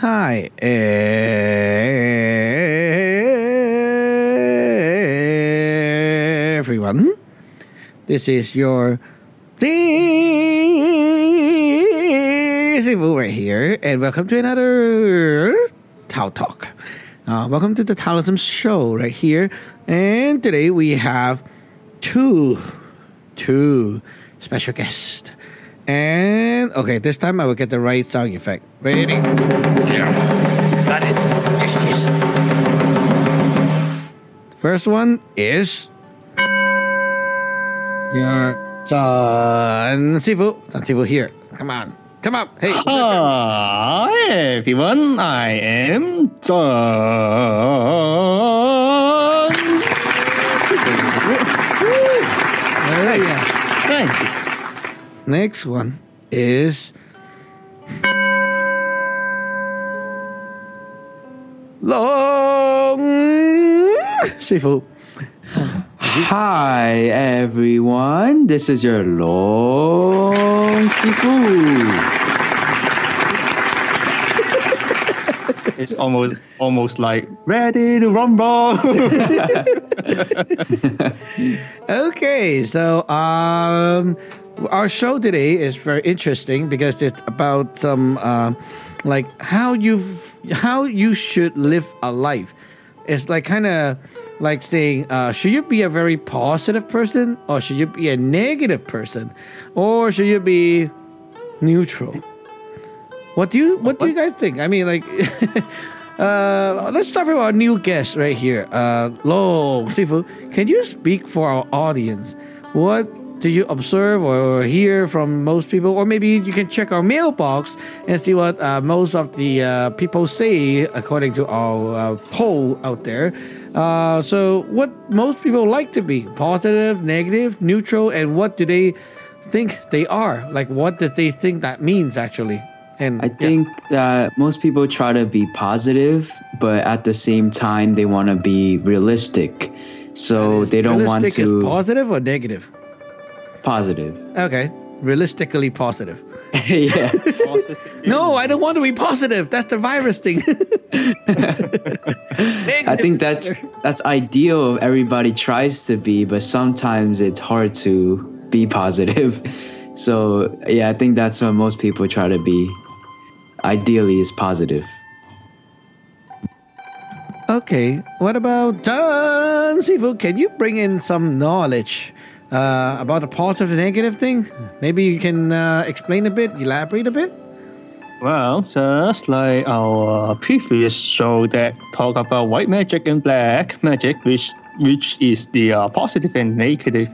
Hi, everyone. This is your Sifu right here, and welcome to another Tao Talk. Uh, welcome to the Taoism Show right here, and today we have two, two special guests. And okay, this time I will get the right sound effect. Ready? Yeah. Got it. Yes, yes. First one is your Zhan Sifu. Zhan Sifu here. Come on. Come up. Hey. Hi everyone, I am John. Oh, yeah. Thank you. Next one is Long Sifu. Hi everyone, this is your Long Sifu. It's almost almost like ready to rumble. Okay, so um, our show today is very interesting because it's about um, like how you how you should live a life. It's like kind of like saying, uh, should you be a very positive person or should you be a negative person, or should you be neutral? What do you What do you guys think? I mean, like. Uh, let's start with our new guest right here. Uh, Lo Sifu, can you speak for our audience? What do you observe or hear from most people? Or maybe you can check our mailbox and see what uh, most of the uh, people say according to our uh, poll out there. Uh, so, what most people like to be positive, negative, neutral, and what do they think they are? Like, what did they think that means actually? And I think that most people try to be positive, but at the same time, they want to be realistic. So they don't want to is positive or negative. Positive. Okay, realistically positive. yeah. No, I don't want to be positive. That's the virus thing. I think that's that's ideal. Everybody tries to be, but sometimes it's hard to be positive. So yeah, I think that's what most people try to be. Ideally, is positive. okay. What about John Sifu? Can you bring in some knowledge uh, about the positive and negative thing? Maybe you can uh, explain a bit, elaborate a bit. well, just like our previous show that talk about white magic and black magic, which which is the uh, positive and negative.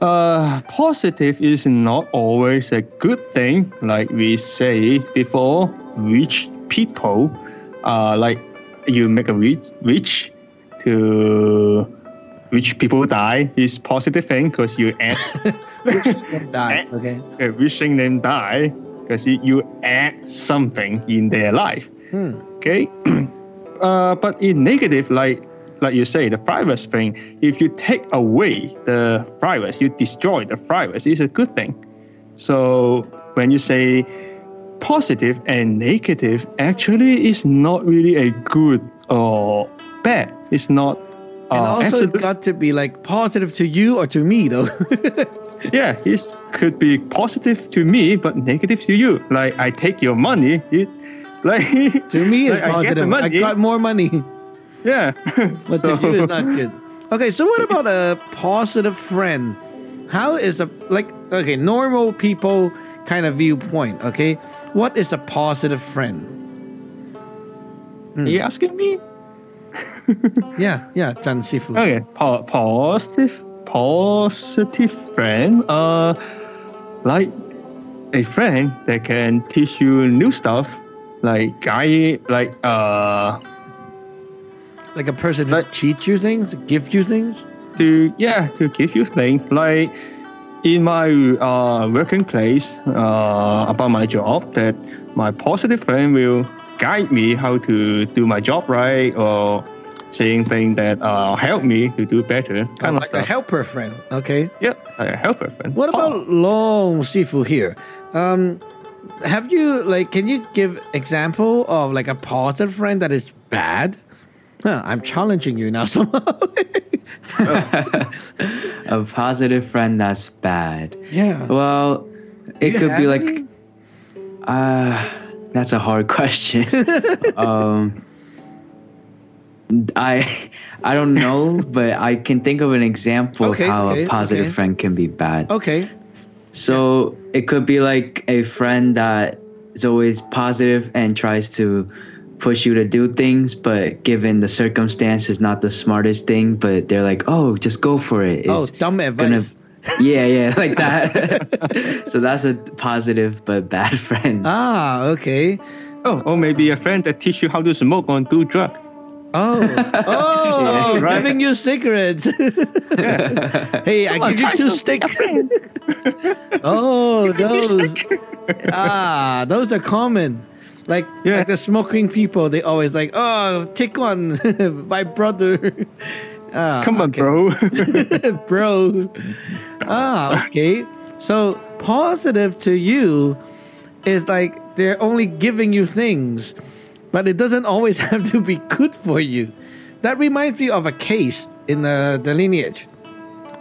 Uh, positive is not always a good thing, like we say before. Rich people, uh, like you make a rich, rich to rich people die is positive thing because you add Die. Okay. uh, wishing them die because you, you add something in their life. Okay, uh, but in negative, like like you say, the virus thing, if you take away the virus, you destroy the virus, it's a good thing. So when you say positive and negative, actually is not really a good or bad. It's not. And uh, also, absolute- it's got to be like positive to you or to me, though. yeah, it could be positive to me, but negative to you. Like I take your money, it like to me, it's like, I get the positive. I money. got more money. yeah. But So- to you, it's not good. Okay, so what about a positive friend? How is a like okay normal people kind of viewpoint? Okay, what is a positive friend? Are you asking me? Yeah, yeah, Sifu. Okay, po- positive, positive friend. Uh, like a friend that can teach you new stuff, like guy, like uh, Like a person Like- teach you things, give you things. to yeah, to give you things like in my uh working place uh about my job that my positive friend will guide me how to do my job right or saying things that uh help me to do better kind of like a helper friend. Okay. Yeah, like a helper friend. What Oh. about Long Sifu here? Um, have you like? Can you give example of like a positive friend that is bad? Huh, I'm challenging you now somehow. A positive friend that's bad. yeah. Well, it you could be like any? uh that's a hard question. um I I don't know, but I can think of an example Okay, of how okay, a positive okay. friend can be bad. Okay. So it could be like a friend that is always positive and tries to push you to do things, but given the circumstances, not the smartest thing. But they're like, "Oh, just go for it." Oh, It's dumb gonna, advice. Yeah, yeah, like that. so that's a positive but bad friend. Ah, okay. Oh, or maybe a friend that teach you how to smoke or do drug. Oh, oh, Yeah, right. giving you cigarettes. hey, I Come on, give you two to stick. be a friend. oh, those. ah, those are common. Like, Yeah. like the smoking people, they always like, oh, take one, my brother. Ah, Come on, okay. bro. bro. Ah, okay. So positive to you is like they're only giving you things, but it doesn't always have to be good for you. That reminds me of a case in the, the lineage.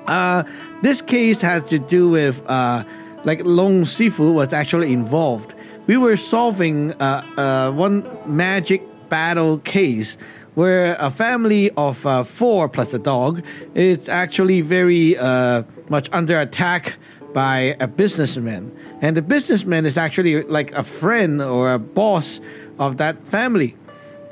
Uh, this case has to do with uh, like Long Sifu was actually involved. We were solving uh, uh, one magic battle case where a family of uh, four plus a dog is actually very uh, much under attack by a businessman. And the businessman is actually like a friend or a boss of that family.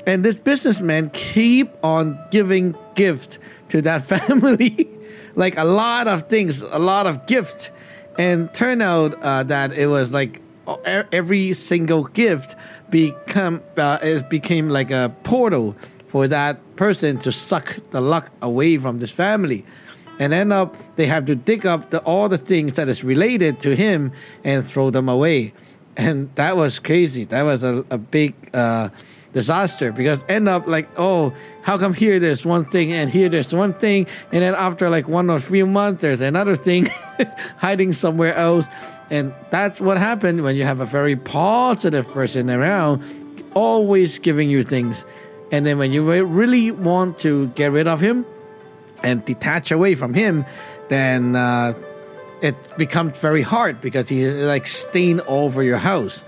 And this businessman keep on giving gift to that family, like a lot of things, a lot of gifts, and turn out uh, that it was like every single gift become uh, it became like a portal for that person to suck the luck away from this family and end up they have to dig up the, all the things that is related to him and throw them away. And that was crazy. That was a, a big uh, disaster because end up like oh how come here there's one thing and here there's one thing? And then after like one or three months there's another thing hiding somewhere else. And that's what happened when you have a very positive person around always giving you things and then when you really want to get rid of him and detach away from him, then uh, it becomes very hard because he like stain over your house.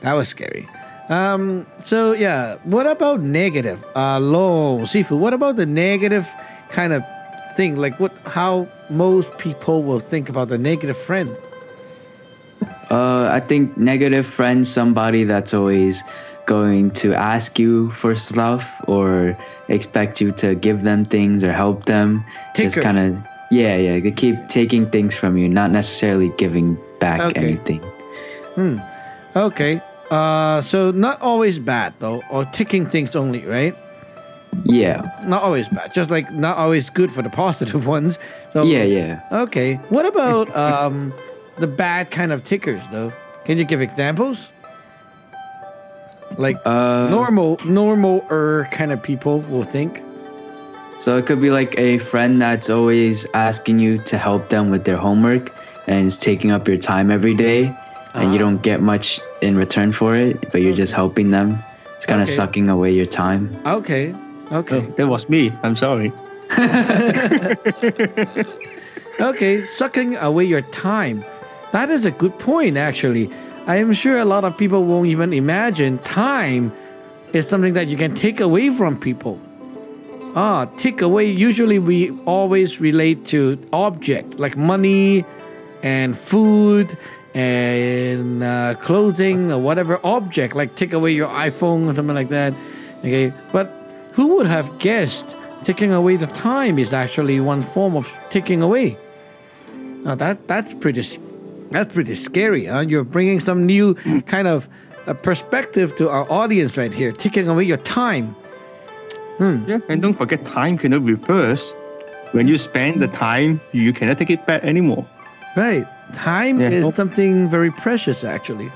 That was scary. Um, so yeah, what about negative? Uh, Lo Sifu. What about the negative kind of thing? Like what? How most people will think about the negative friend? Uh, I think negative friend, somebody that's always going to ask you for stuff or expect you to give them things or help them. Just kind of, yeah, yeah. They keep taking things from you, not necessarily giving back Okay. anything. Okay. Uh, so not always bad though, or taking things only, right? Yeah, Not always bad, just like not always good for the positive ones. So yeah, yeah. Okay. What about um, the bad kind of tickers, though? Can you give examples? Like Uh, normal, normal er kind of people will think. So it could be like a friend that's always asking you to help them with their homework and is taking up your time every day and you Ah. don't get much in return for it, but you're just helping them. It's kind of sucking away your time. Okay. Okay. Oh, that was me. I'm sorry. Okay. Sucking away your time. That is a good point, actually. I am sure a lot of people won't even imagine time is something that you can take away from people. Ah, take away. Usually, we always relate to object like money and food and uh, clothing or whatever object, like take away your iPhone or something like that. Okay, but who would have guessed taking away the time is actually one form of taking away? Now that that's pretty That's pretty scary, huh? You're bringing some new kind of uh, perspective to our audience right here, taking away your time. Yeah, and don't forget, time cannot reverse. When you spend the time, you cannot take it back anymore. Right. Time Yeah. is something very precious, actually.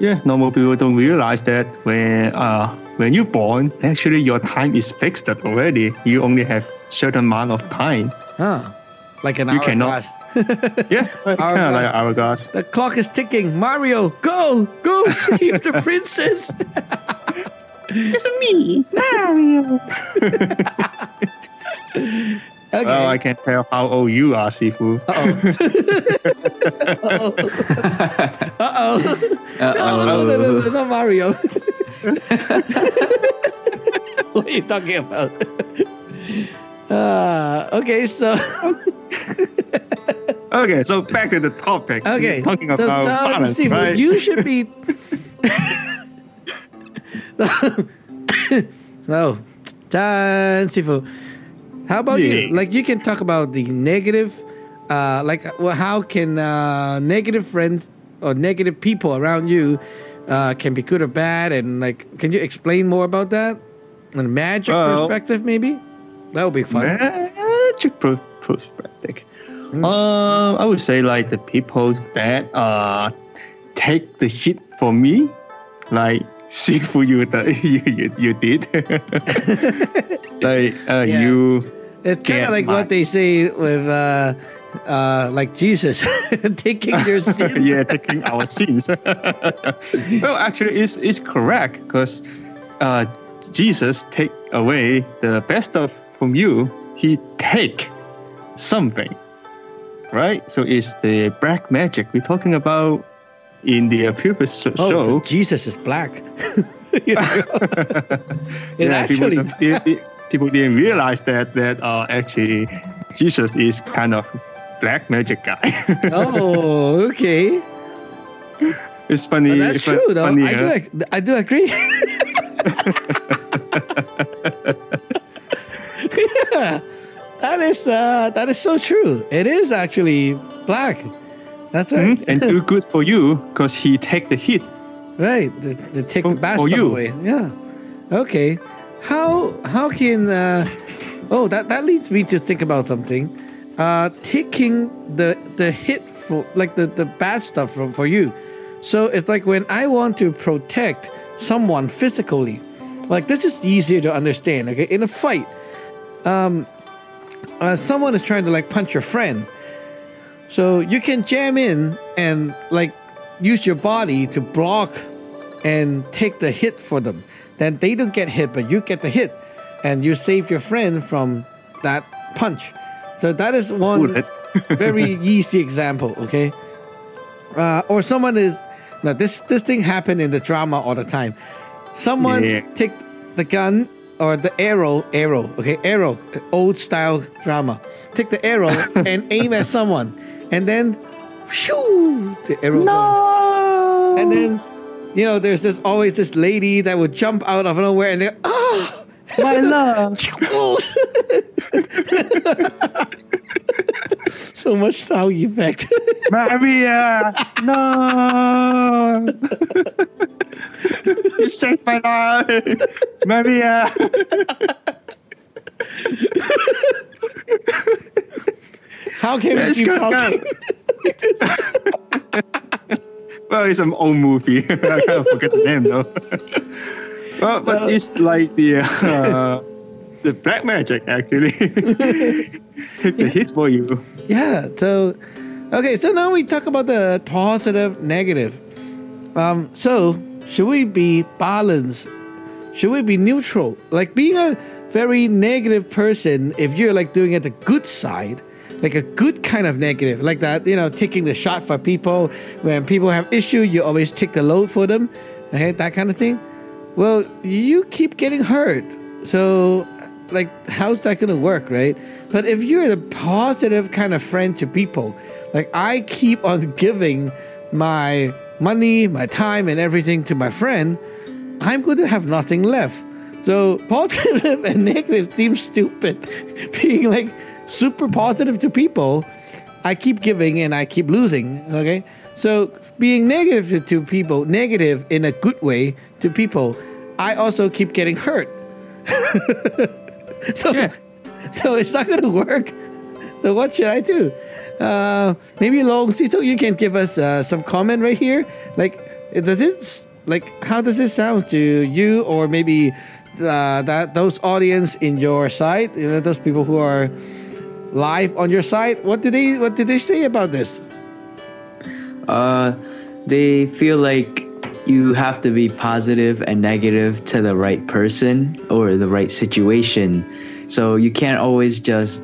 Yeah, normal people don't realize that when uh when you're born, actually your time is fixed already. You only have certain amount of time. Huh. Like an You cannot- hourglass. Yeah, kind of Hourglass. like hourglass. The clock is ticking. Mario, go! Go save the princess! It's me, Mario. Okay. Well, I can tell how old you are, Sifu. Uh-oh. No, no, no, no, no, not Mario. what are you talking about? Uh, okay, so Okay, so back to the topic. okay, talking so, about uh, balance, Sifu, right? you should be. no, Tan Sifu. How about you? Like you can talk about the negative, uh, like well, how can uh, negative friends or negative people around you uh, can be good or bad, and like, can you explain more about that? And magic Well- perspective, maybe. That would be fun. Magic perspective. Hmm. Um, I would say like the people that uh take the hit for me, like Sifu, you the- you you, you did. like uh, Yeah. you It's kind of like my- what they say with, uh, uh, like Jesus taking your sins. yeah, taking our sins. well, actually, it's, it's correct because uh, Jesus take away the best of from you. He take something, right? So it's the black magic we're talking about in the previous Oh, show. the Jesus is black. You know? it Yeah, people, actually, they- people didn't realize that that uh, actually Jesus is kind of black magic guy. oh, okay. it's funny. But that's it's true, though. funny, I do, huh? ag- I do agree. yeah, that is uh, that is so true. It is actually black. That's right. Mhm, and do good for you because he take the hit. Right. They, they take For- the bad stuff away. Yeah. Okay. How how can uh oh that that leads me to think about something. Uh taking the the hit for like the, the bad stuff from for you. So it's like when I want to protect someone physically, like this is easier to understand. Okay, in a fight, um, uh, someone is trying to like punch your friend, so you can jam in and like use your body to block and take the hit for them. Then they don't get hit, but you get the hit, and you save your friend from that punch. So that is one very easy example. Okay, uh, or someone is now this this thing happened in the drama all the time. Someone Yeah. take the gun or the arrow, arrow, okay, arrow, old style drama. Take the arrow and aim at someone, and then, shoo, the arrow. goes. And then, you know, there's this always this lady that would jump out of nowhere, and they, oh, My love. so much sound effect. Maria, no! you saved my life, Maria. How can It's we keep good, talking? well, it's an old movie. I kind of forget the name though. Well, but Well- it's like the uh, the black magic actually. Take the hit for you. Yeah. So, okay. So now we talk about the positive, negative. Um. So should we be balanced? Should we be neutral? Like being a very negative person, if you're like doing it the good side, like a good kind of negative, like that, you know, taking the shot for people. When people have issue, you always take the load for them. Okay, that kind of thing. Well, you keep getting hurt. So, like, how's that gonna work, right? But if you're the positive kind of friend to people, like I keep on giving my money, my time, and everything to my friend, I'm going to have nothing left. So positive and negative seems stupid. Being like super positive to people, I keep giving and I keep losing. Okay, so being negative to, people, negative in a good way to people, I also keep getting hurt. so, Yeah. so it's not going to work. So what should I do? Uh, maybe Long Sifu, you can give us uh, some comment right here. Like, does it like how does this sound to you, or maybe uh, that those audience in your side, you know, those people who are live on your side, what do they what did they say about this? Uh, they feel like you have to be positive and negative to the right person or the right situation. So you can't always just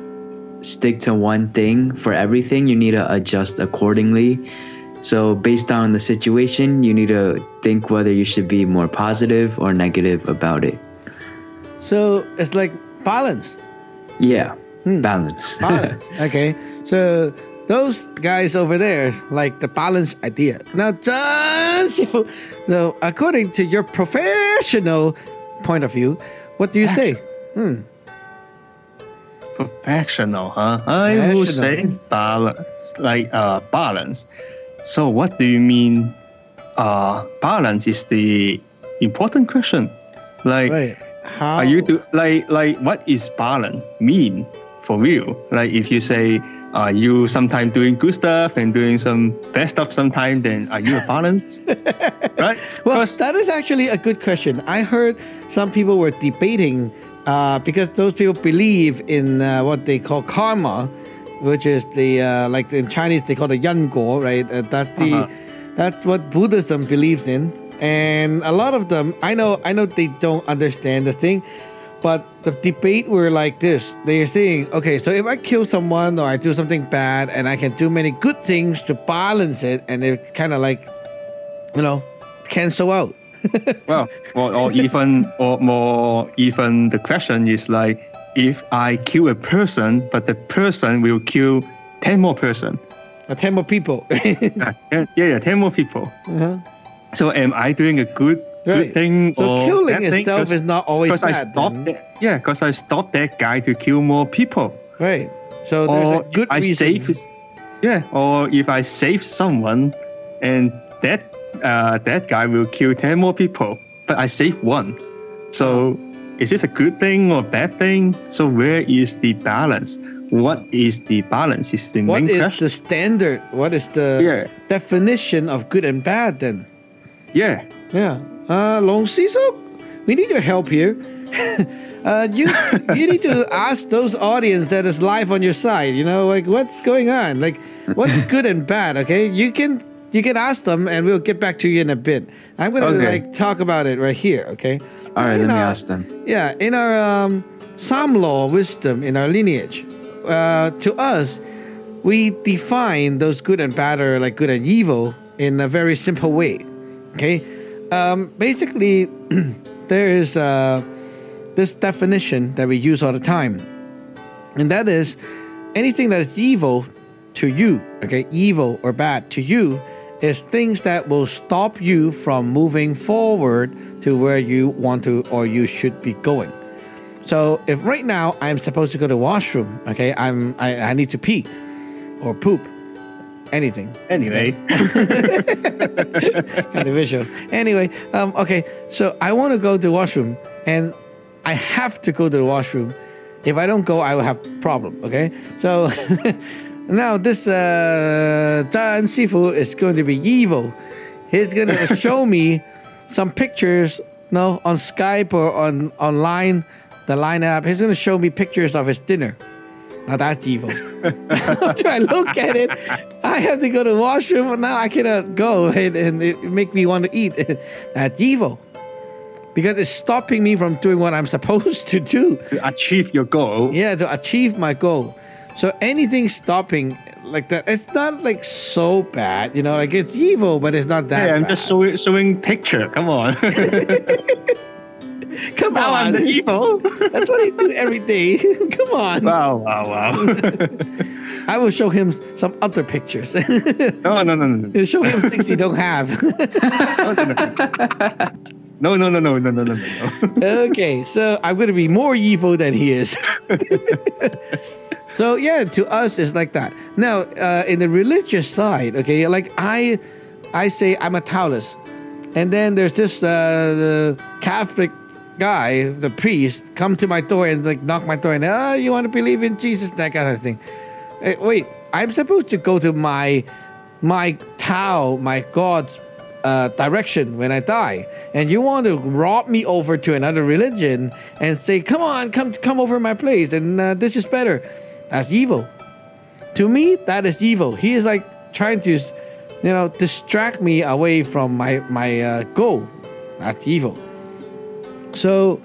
stick to one thing for everything. You need to adjust accordingly. So based on the situation, you need to think whether you should be more positive or negative about it. So it's like balance. Yeah, balance. balance. okay, so those guys over there like the balance idea. Now, just so according to your professional point of view, what do you say? Hmm. Professional, huh? I would say balance, like uh, balance. So, what do you mean? Uh, balance is the important question. Like, Right? How are you do like like what is balance mean for you? Like, if you say, are you sometimes doing good stuff and doing some bad stuff sometimes? Then are you a balance? right? Well, that is actually a good question. I heard some people were debating uh, because those people believe in uh, what they call karma, which is the uh, like in Chinese they call it yan guo, right? Uh, that's the Uh-huh. that's what Buddhism believes in, and a lot of them, I know, I know they don't understand the thing. But the debate were like this. They are saying, okay, so if I kill someone or I do something bad and I can do many good things to balance it, and it kind of like, you know, cancel out. Well, or, or even or more even the question is like if I kill a person, but the person will kill ten more person. Uh, 10 more people. yeah, yeah, yeah, ten more people. Uh-huh. So am I doing a good Right. good thing So killing bad thing? itself is not always because I bad. stopped that, yeah, because I stopped that guy to kill more people. Right. So there's or a good I reason. save, yeah, or if I save someone, and that uh, that guy will kill ten more people, but I save one. So is this a good thing or a bad thing? So where is the balance? What is the balance? Is the what main is question. the standard? What is the Yeah. definition of good and bad then? yeah, Yeah. Uh, Long Sifu, we need your help here. uh, you you need to ask those audience that is live on your side. You know, like what's going on? Like what's good and bad? Okay, you can you can ask them, and we'll get back to you in a bit. I'm gonna Okay. like talk about it right here. Okay. All right, In let me ask them. Yeah, in our um, Psalm law wisdom, in our lineage, uh, to us, we define those good and bad or like good and evil in a very simple way. Okay, um, basically, there is uh, this definition that we use all the time, and that is anything that is evil to you. Okay, evil or bad to you is things that will stop you from moving forward to where you want to or you should be going. So if right now I'm supposed to go to the washroom, okay, I'm I, I need to pee or poop, anything. Anyway, kind of visual. Anyway, um, okay, so I want to go to the washroom, and I have to go to the washroom. If I don't go, I will have problem. Okay, so now this uh, Sifu is going to be evil. He's going to show me some pictures, no, on Skype or on online, the line app. He's going to show me pictures of his dinner. Now that's evil. After I look at it, I have to go to the washroom, and now I cannot go, and, and it make me want to eat. That's evil, because it's stopping me from doing what I'm supposed to do. to achieve your goal. Yeah, to achieve my goal. So anything stopping like that, it's not like so bad, you know. Like it's evil, but it's not that. Hey, I'm bad. just showing, showing picture. Come on. Come now I'm on, the evil. that's what I do every day. Come on, wow, wow, wow. I will show him some other pictures. no, no, no, no, no. show him things he don't have. No, no, no, no, no, no, no, no, no. okay, so I'm going to be more evil than he is. So yeah, to us it's like that. Now, uh, in the religious side, okay, like I, I say I'm a Taoist, and then there's this uh, the Catholic guy, the priest, come to my door and like knock my door and oh, you want to believe in Jesus, that kind of thing. Hey, wait, I'm supposed to go to my my Tao, my God's uh, direction when I die, and you want to rob me over to another religion and say, "Come on, come come over my place," and uh, this is better. That's evil. To me, that is evil. He is like trying to, you know, distract me away from my my uh, goal. That's evil. So,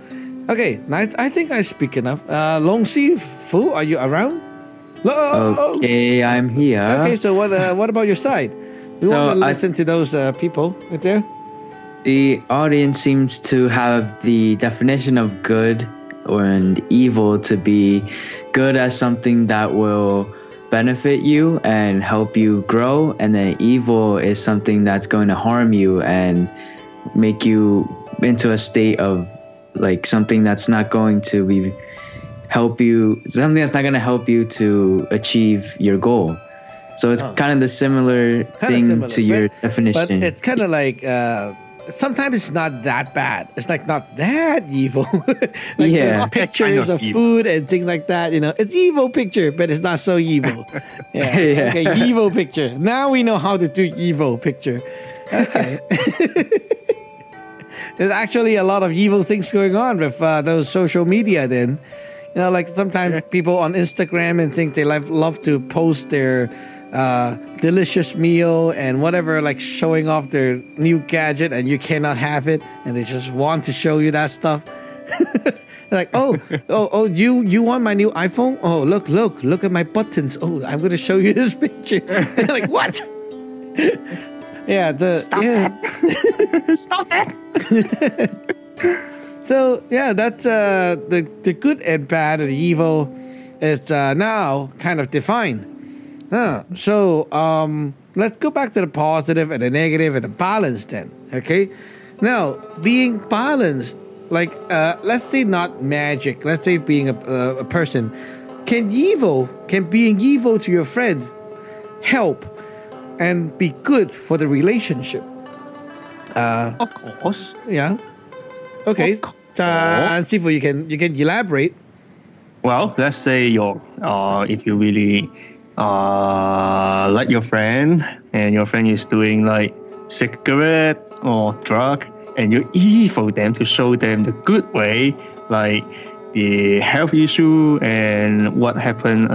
okay, I, I think I speak enough. Uh, Long Si Fu, are you around? Long- Okay, I'm here. Okay, so what uh, what about your side? We want to So I- listen to those uh, people right there. The audience seems to have the definition of good or and evil to be good as something that will benefit you and help you grow, and then evil is something that's going to harm you and make you into a state of like something that's not going to be help you something that's not going to help you to achieve your goal. So it's Oh. kind of the similar Kinda thing similar, to your but- definition. But it's kind of like uh, sometimes it's not that bad. It's like not that evil. like Yeah. pictures Kind of of evil. food and things like that. You know, it's evil picture, but it's not so evil. Yeah. Yeah. Okay, evil picture. Now we know how to do evil picture. Okay. There's actually a lot of evil things going on with uh, those social media. Then, you know, like sometimes people on Instagram and think they love love to post their uh, delicious meal and whatever, like showing off their new gadget, and you cannot have it, and they just want to show you that stuff. like, oh, oh, oh, you you want my new iPhone? Oh, look, look, look at my buttons. Oh, I'm gonna show you this picture. like what? Yeah, the stop yeah. Stop that. So yeah, that's uh, the the good and bad and evil is uh, now kind of defined. Huh. So um, let's go back to the positive and the negative and the balance then. Okay. Now being balanced, like uh, let's say not magic. Let's say being a, a, a person. Can evil, can being evil to your friends, help and be good for the relationship? Uh, Of course. Yeah. Okay. Of course. Uh, and Sifu, you can you can elaborate. Well, let's say your uh, if you really uh, like your friend and your friend is doing like cigarette or drug and you evil them to show them the good way, like the health issue and what happened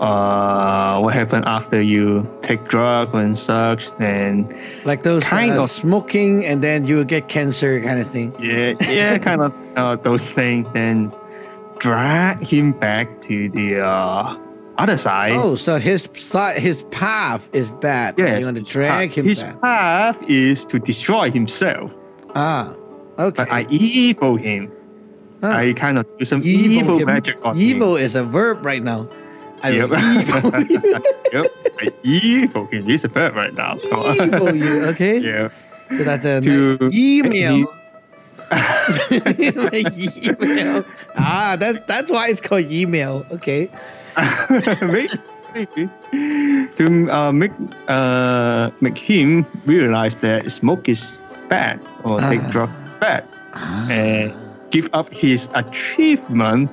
uh, what happened after you take drug and such and Like those Kind uh, of. smoking and then you get cancer kind of thing. yeah yeah kind of uh, those things and drag him back to the uh, other side Oh, so his his path is that Yes, you want to drag path- him His back. path is to destroy himself, Ah, okay. but I evil him. Ah. I kind of do some evil, him. magic on him. Evil is a verb right now. I Yep. evil you. yep, I evil him. It's a verb right now. Come on. evil you. Okay. yeah. So that's a To- nice email. email. Ah, that's that's why it's called email. Okay. maybe, maybe. to uh, make uh, make him realize that smoke is bad or take Ah. drugs is bad, and give up his achievement,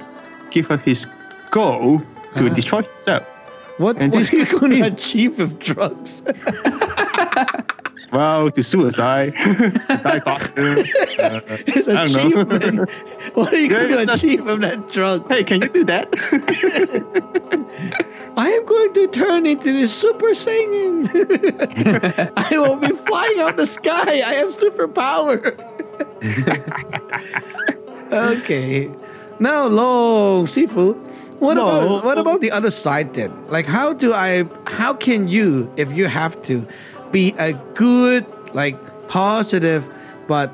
give up his goal to destroy himself. What, And what are you going to be- achieve with drugs? Well, to suicide, die costume. uh, His I don't know. achievement. what are you going to achieve with that drug? hey, can you do that? I am going to turn into this Super Saiyan. I will be flying out the sky. I have superpower. okay. Now, Long Sifu, what No. about what about the other side then? Like, how do I? How can you, if you have to, be a good, like, positive, but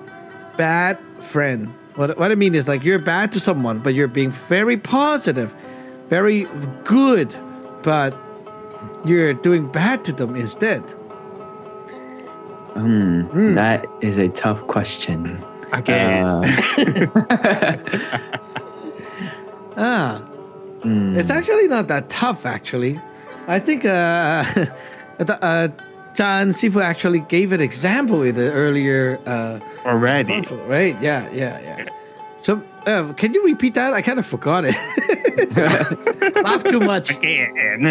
bad friend? What what I mean is like you're bad to someone, but you're being very positive, very good, but you're doing bad to them instead. Hmm, That is a tough question. Again. Uh, Ah, It's actually not that tough, actually. I think uh, uh, John Sifu actually gave an example in the earlier uh, Already. right? Yeah, yeah, yeah. So, uh, can you repeat that? I kind of forgot it. Laugh too much. Again.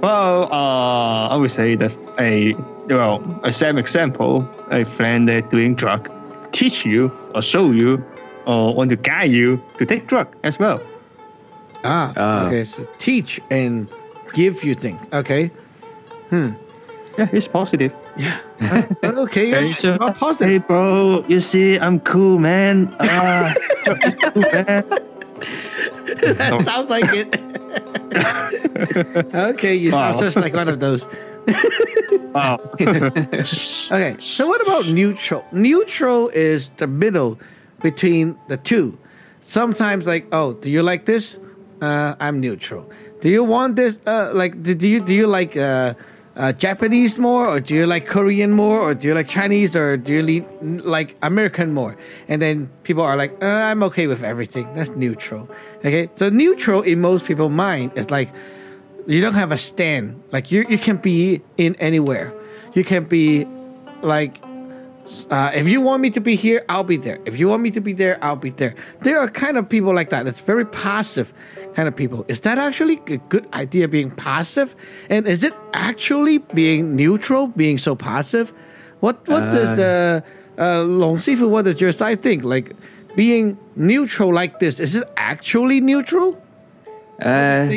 well, uh, I would say that a well, a same example, a friend that doing drug teach you or show you or want to guide you to take drug as well. Ah, Ah. okay. So teach and give you things. Okay. Hmm. Yeah, it's positive. Yeah. Uh, okay. Hey, yeah, so- well, positive. Hey, bro, you see, I'm cool, man. Ah, drug is cool, man. Sounds like it. okay, you sound just like one of those. Wow. Okay, so what about neutral? Neutral is the middle between the two. Sometimes, like, oh, do you like this? Uh, I'm neutral. Do you want this? Uh, like, do, do you do you like uh, uh, Japanese more, or do you like Korean more, or do you like Chinese, or do you like American more? And then people are like, uh, I'm okay with everything. That's neutral. Okay, so neutral in most people's mind is like you don't have a stand. Like you, you can be in anywhere. You can be like, uh, if you want me to be here, I'll be there. If you want me to be there, I'll be there. There are kind of people like that. It's very passive kind of people. Is that actually a good idea being passive? And is it actually being neutral, being so passive? What what does the uh, Long Sifu, what does your side think? Like being neutral like this, is it actually neutral? Uh,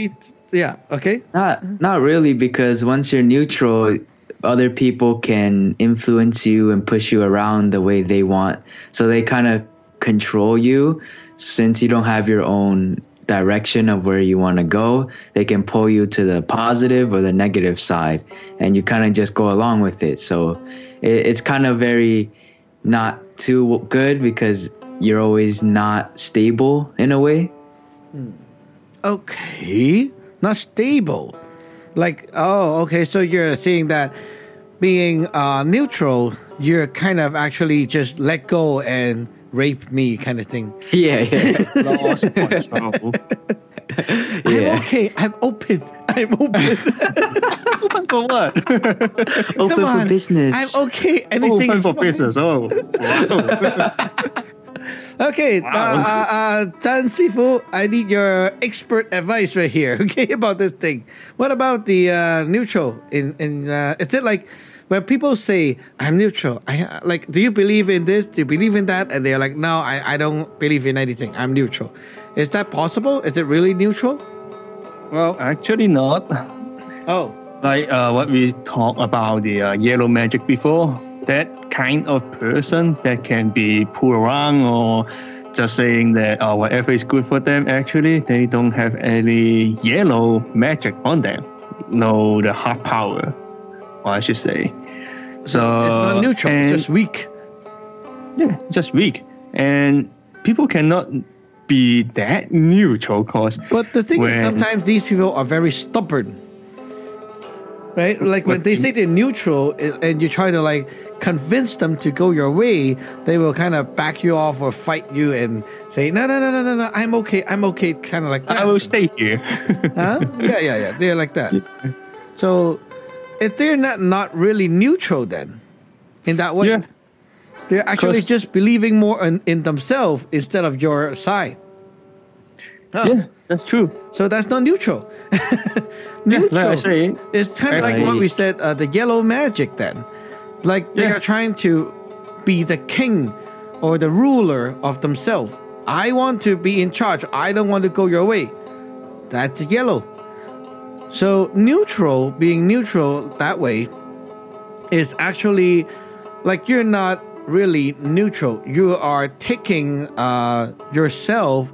Yeah, okay. Not not really because once you're neutral, other people can influence you and push you around the way they want. So they kind of control you since you don't have your own direction of where you want to go. They can pull you to the positive or the negative side and you kind of just go along with it. So it, it's kind of very not too good because you're always not stable in a way. Okay, not stable. Like, oh, okay. So you're saying that being uh, neutral, you're kind of actually just let go and rape me kind of thing. Yeah, yeah. Lost. I'm okay. I'm open. I'm open. Open for what? Open Come on. for business. I'm okay. Anything Open for fine. business. Oh, wow. Okay, Wow. uh, uh, uh, Dan Sifu, I need your expert advice right here. Okay, about this thing. What about the uh, neutral? In in uh, is it like when people say I'm neutral? I like. Do you believe in this? Do you believe in that? And they're like, no, I, I don't believe in anything. I'm neutral. Is that possible? Is it really neutral? well, actually not. Oh, Like uh, what we talked about the uh, yellow magic before. That kind of person that can be pulled around or just saying that uh, whatever is good for them. Actually, they don't have any yellow magic on them. No, the hard power, or I should say. So it's not neutral. and- just weak. yeah, just weak. And people cannot be that neutral because But the thing is, sometimes these people are very stubborn. Right? Like when they say they're neutral and you try to like convince them to go your way, they will kind of back you off or fight you and say, no, no, no, no, no, no, I'm okay, I'm okay, kind of like that. I will stay here. Huh? Yeah, yeah, yeah. They're like that. So if they're not, not really neutral then, in that way, Yeah. they're actually just believing more in, in themselves instead of your side. Huh. yeah, that's true. So that's not neutral. Yeah, neutral like I say, it's kind of like what we said, uh, the yellow magic. Then, like they Yeah. are trying to be the king or the ruler of themselves. I want to be in charge. I don't want to go your way. That's yellow. So neutral, being neutral that way, is actually like you're not really neutral. You are taking uh, yourself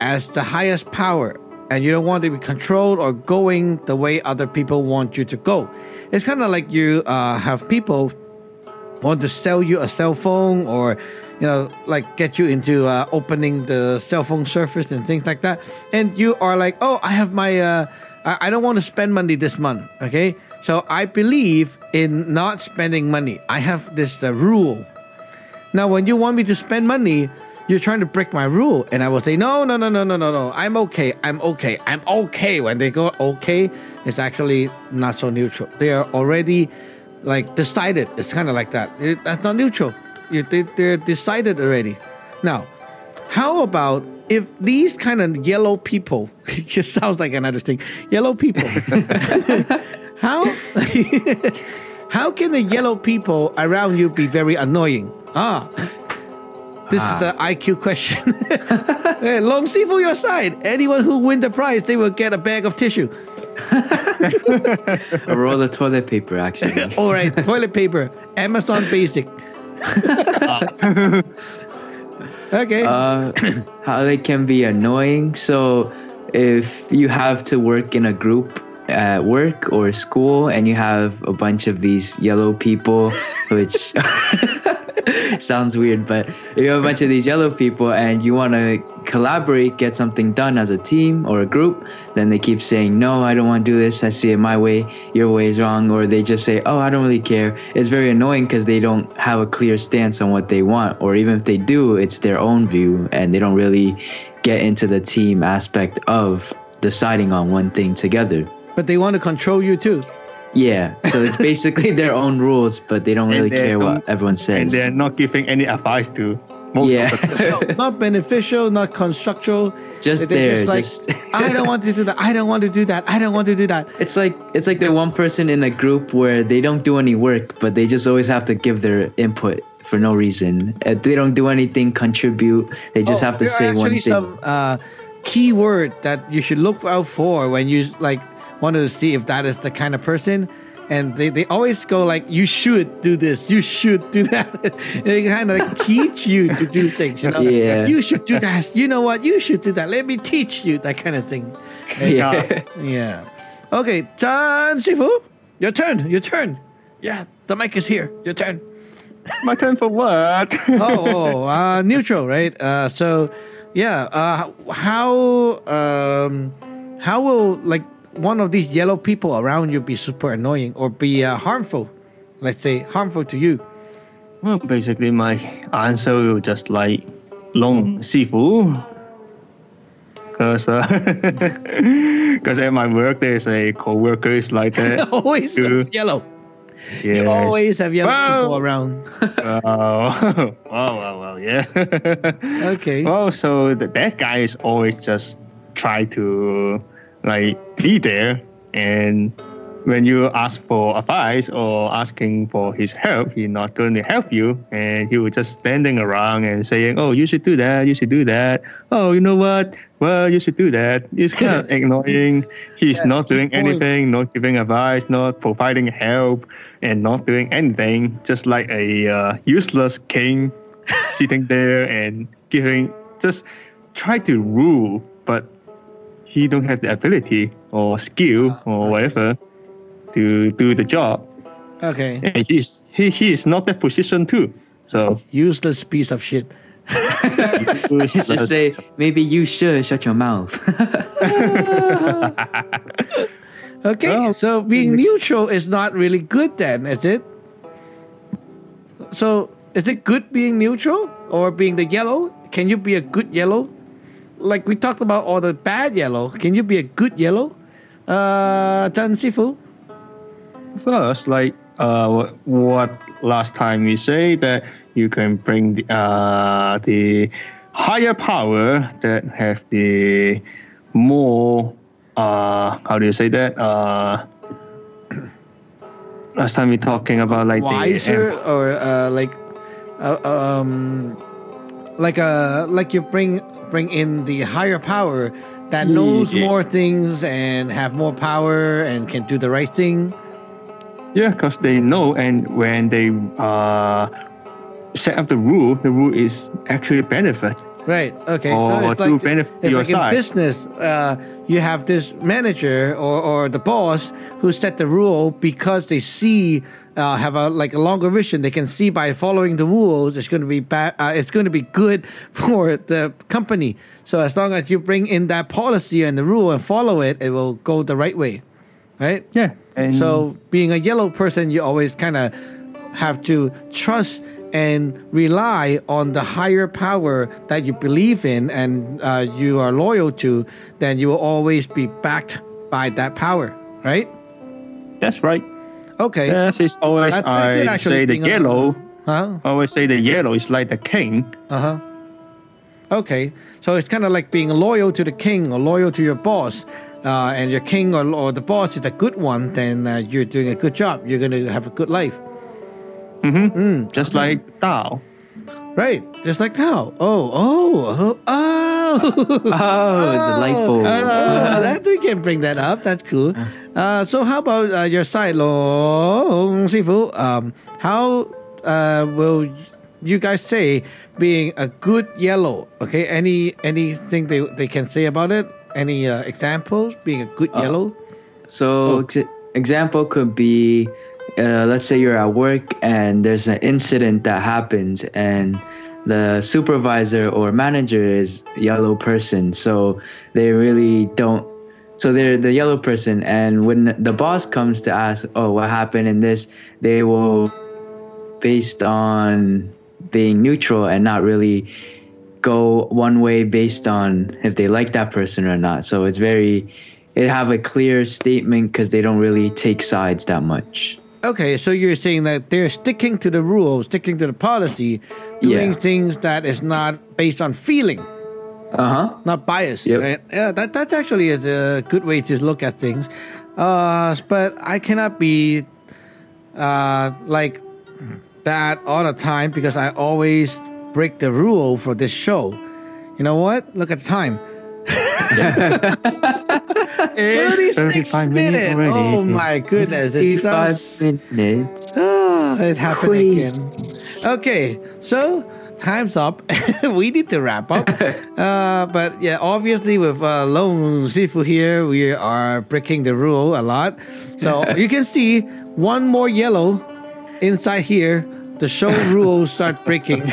as the highest power and you don't want to be controlled or going the way other people want you to go. It's kind of like you uh, have people want to sell you a cell phone or you know like get you into uh, opening the cell phone service and things like that and you are like oh i have my uh, I, I don't want to spend money this month okay so i believe in not spending money i have this uh, rule now when you want me to spend money you're trying to break my rule. And I will say, no, no, no, no, no, no, no. I'm okay. I'm okay. I'm okay. When they go okay, it's actually not so neutral. They are already like decided. It's kind of like that. It- that's not neutral. You, they, they're decided already. Now, how about if these kind of yellow people, it just sounds like another thing, yellow people, how, how can the yellow people around you be very annoying? Ah, this is an IQ question. hey, Long Sifu your side. Anyone who win the prize, they will get a bag of tissue. A roll of toilet paper, actually. All right, toilet paper, Amazon Basic. Okay. uh, how they can be annoying. So, if you have to work in a group at work or school and you have a bunch of these yellow people, which sounds weird, but you have a bunch of these yellow people and you want to collaborate, get something done as a team or a group, then they keep saying, No, I don't want to do this. I see it my way. Your way is wrong. Or they just say, Oh, I don't really care. It's very annoying because they don't have a clear stance on what they want. Or even if they do, it's their own view and they don't really get into the team aspect of deciding on one thing together. but they want to control you too. Yeah, so it's basically their own rules, but they don't And really they care what don't- everyone says. and they're not giving any advice to most Yeah. of the No, not beneficial, not constructual. Just They're there, like, just- I don't want to do that. I don't want to do that. I don't want to do that. It's like it's like the one person in a group where they don't do any work, but they just always have to give their input for no reason. Uh, They don't do anything, contribute. They just Oh, have to there say are one actually thing. some uh, key word that you should look out for when you like want to see if that is the kind of person. And they, they always go like, you should do this, you should do that. they kind of like teach you to do things, you know. Yeah. You should do that. You know what? You should do that. Let me teach you that kind of thing. yeah. Yeah. Okay, Chan Sifu, your turn. Your turn. Yeah, the mic is here. Your turn. My turn for what? oh, oh uh, neutral, right? Uh, so, yeah. Uh, how um, how will like one of these yellow people around you be super annoying or be uh, harmful? Let's say harmful to you. well, basically, my answer will just like Long Sifu. Because uh, cause at my work, there's a co-worker is like that. always Yeah. yellow. yes. Always have yellow Wow. people around. Oh, wow, wow, wow, yeah. Okay. Well, so that that guy is always just try to like be there, and when you ask for advice or asking for his help, he's not going to help you, and he will just standing around and saying, "Oh, you should do that. You should do that. Oh, you know what? Well, you should do that." It's kind of annoying. He's Yeah, not doing going. anything, not giving advice, not providing help, and not doing anything. Just like a uh, useless king sitting there and giving just try to rule, but he don't have the ability or skill Ah, or okay. whatever to do the job. Okay. And he's he, he is not that position too. So Useless piece of shit. just say maybe you should shut your mouth. Okay, Oh. so being neutral is not really good then, is it? So is it good being neutral or being the yellow? Can you be a good yellow? Like we talked about all the bad yellow. Can you be a good yellow? Uh Tan Sifu? first, like uh, what, last time we say that you can bring the, uh, the higher power that have the more uh, how do you say that uh, last time we talking about like wiser the or uh, like uh, um like uh like you bring bring in the higher power that knows Yeah. more things and have more power and can do the right thing Yeah, because they know, and when they uh, set up the rule, the rule is actually benefit. right okay Or so it's to like, benefit it's your like in business uh you have this manager or, or the boss who set the rule because they see uh, have a like a longer vision. They can see by following the rules, it's going to be bad. Uh, it's going to be good for the company. So as long as you bring in that policy and the rule and follow it, it will go the right way, right? Yeah, and So being a yellow person, you always kind of have to trust and rely on the higher power that you believe in and uh, you are loyal to, then you will always be backed by that power, right? That's right. Okay. Yes, it's always pretty I say the a- yellow. Huh? I always say the yellow is like the king. Uh huh. Okay, so it's kind of like being loyal to the king or loyal to your boss, uh, and your king or, or the boss is a good one, then uh, you're doing a good job. You're going to have a good life. Just like Tao. Right, just like Tao. Oh, oh, oh, oh. Oh, the light bulb. Oh, that we can bring that up. That's cool. Uh, so how about uh, your side, Long Sifu? Um, how uh, will you guys say being a good yellow? Okay, any anything they, they can say about it? Any uh, examples being a good yellow? So, ex- example could be, uh, let's say you're at work and there's an incident that happens, and the supervisor or manager is yellow person, so they really don't. So they're the yellow person, and when the boss comes to ask, "Oh, what happened in this?" they will, based on being neutral and not really go one way based on if they like that person or not. So it's very it have a clear statement because they don't really take sides that much. Okay, so you're saying that they're sticking to the rules, sticking to the policy, doing Yeah. things that is not based on feeling. Uh huh. not biased. Yep. Right? Yeah, that that actually is a good way to look at things. Uh, but I cannot be uh, like that all the time because I always break the rule for this show. You know what? Look at the time. 36 minutes. Oh my goodness. It's Five sounds minutes. Ah, it happened again. Okay, so time's up. we need to wrap up. uh, but yeah, obviously with uh, Long Sifu here, we are breaking the rule a lot. So you can see one more yellow inside here. The show rules start breaking.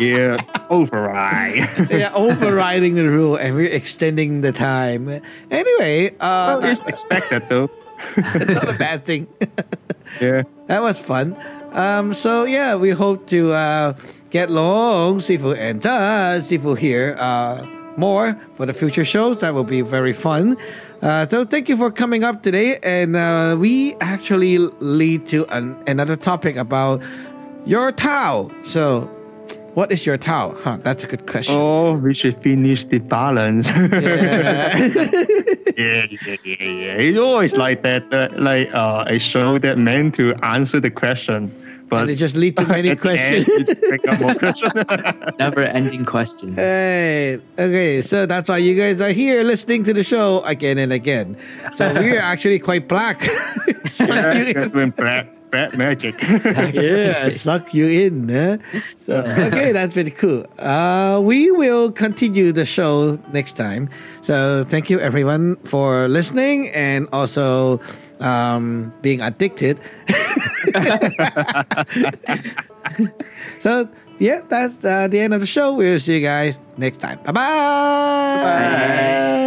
Yeah, override. they are overriding the rule, and we're extending the time. Anyway, uh, well, it's expected though. not a bad thing. Yeah. that was fun. Um, so yeah, we hope to uh, get Long Sifu and Ta Sifu here uh, more for the future shows. That will be very fun. Uh, so thank you for coming up today, and uh, we actually lead to an, another topic about your Tao. So, what is your Tao? Huh, that's a good question. Oh, we should finish the balance. Yeah. yeah, yeah, yeah, yeah. It's always like that. Uh, like uh, a show that meant to answer the question, but and it just lead to many at the end, questions. you just pick up more questions. Never ending question. Hey, okay, so that's why you guys are here listening to the show again and again. So we're actually quite black. suck yeah, you that's in. when bad, bad magic. yeah, suck you in. Huh? So okay, that's pretty cool. Uh, we will continue the show next time. So thank you everyone for listening and also um, being addicted. so yeah, that's uh, the end of the show. We'll see you guys next time. Bye bye.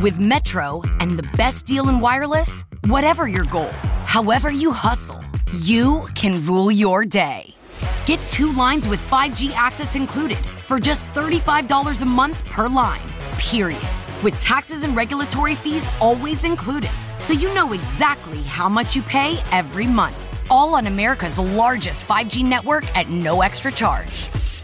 With Metro and the best deal in wireless, whatever your goal, however you hustle, you can rule your day. Get two lines with 5G access included for just $35 a month per line, period. with taxes and regulatory fees always included, so you know exactly how much you pay every month. All on America's largest 5G network at no extra charge.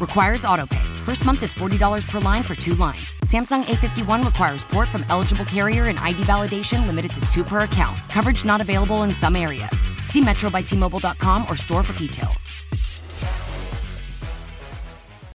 Requires autopay. First month is $40 per line for two lines. Samsung A51 requires port from eligible carrier and ID validation limited to two per account. Coverage not available in some areas. See metrobytmobile.com or store for details.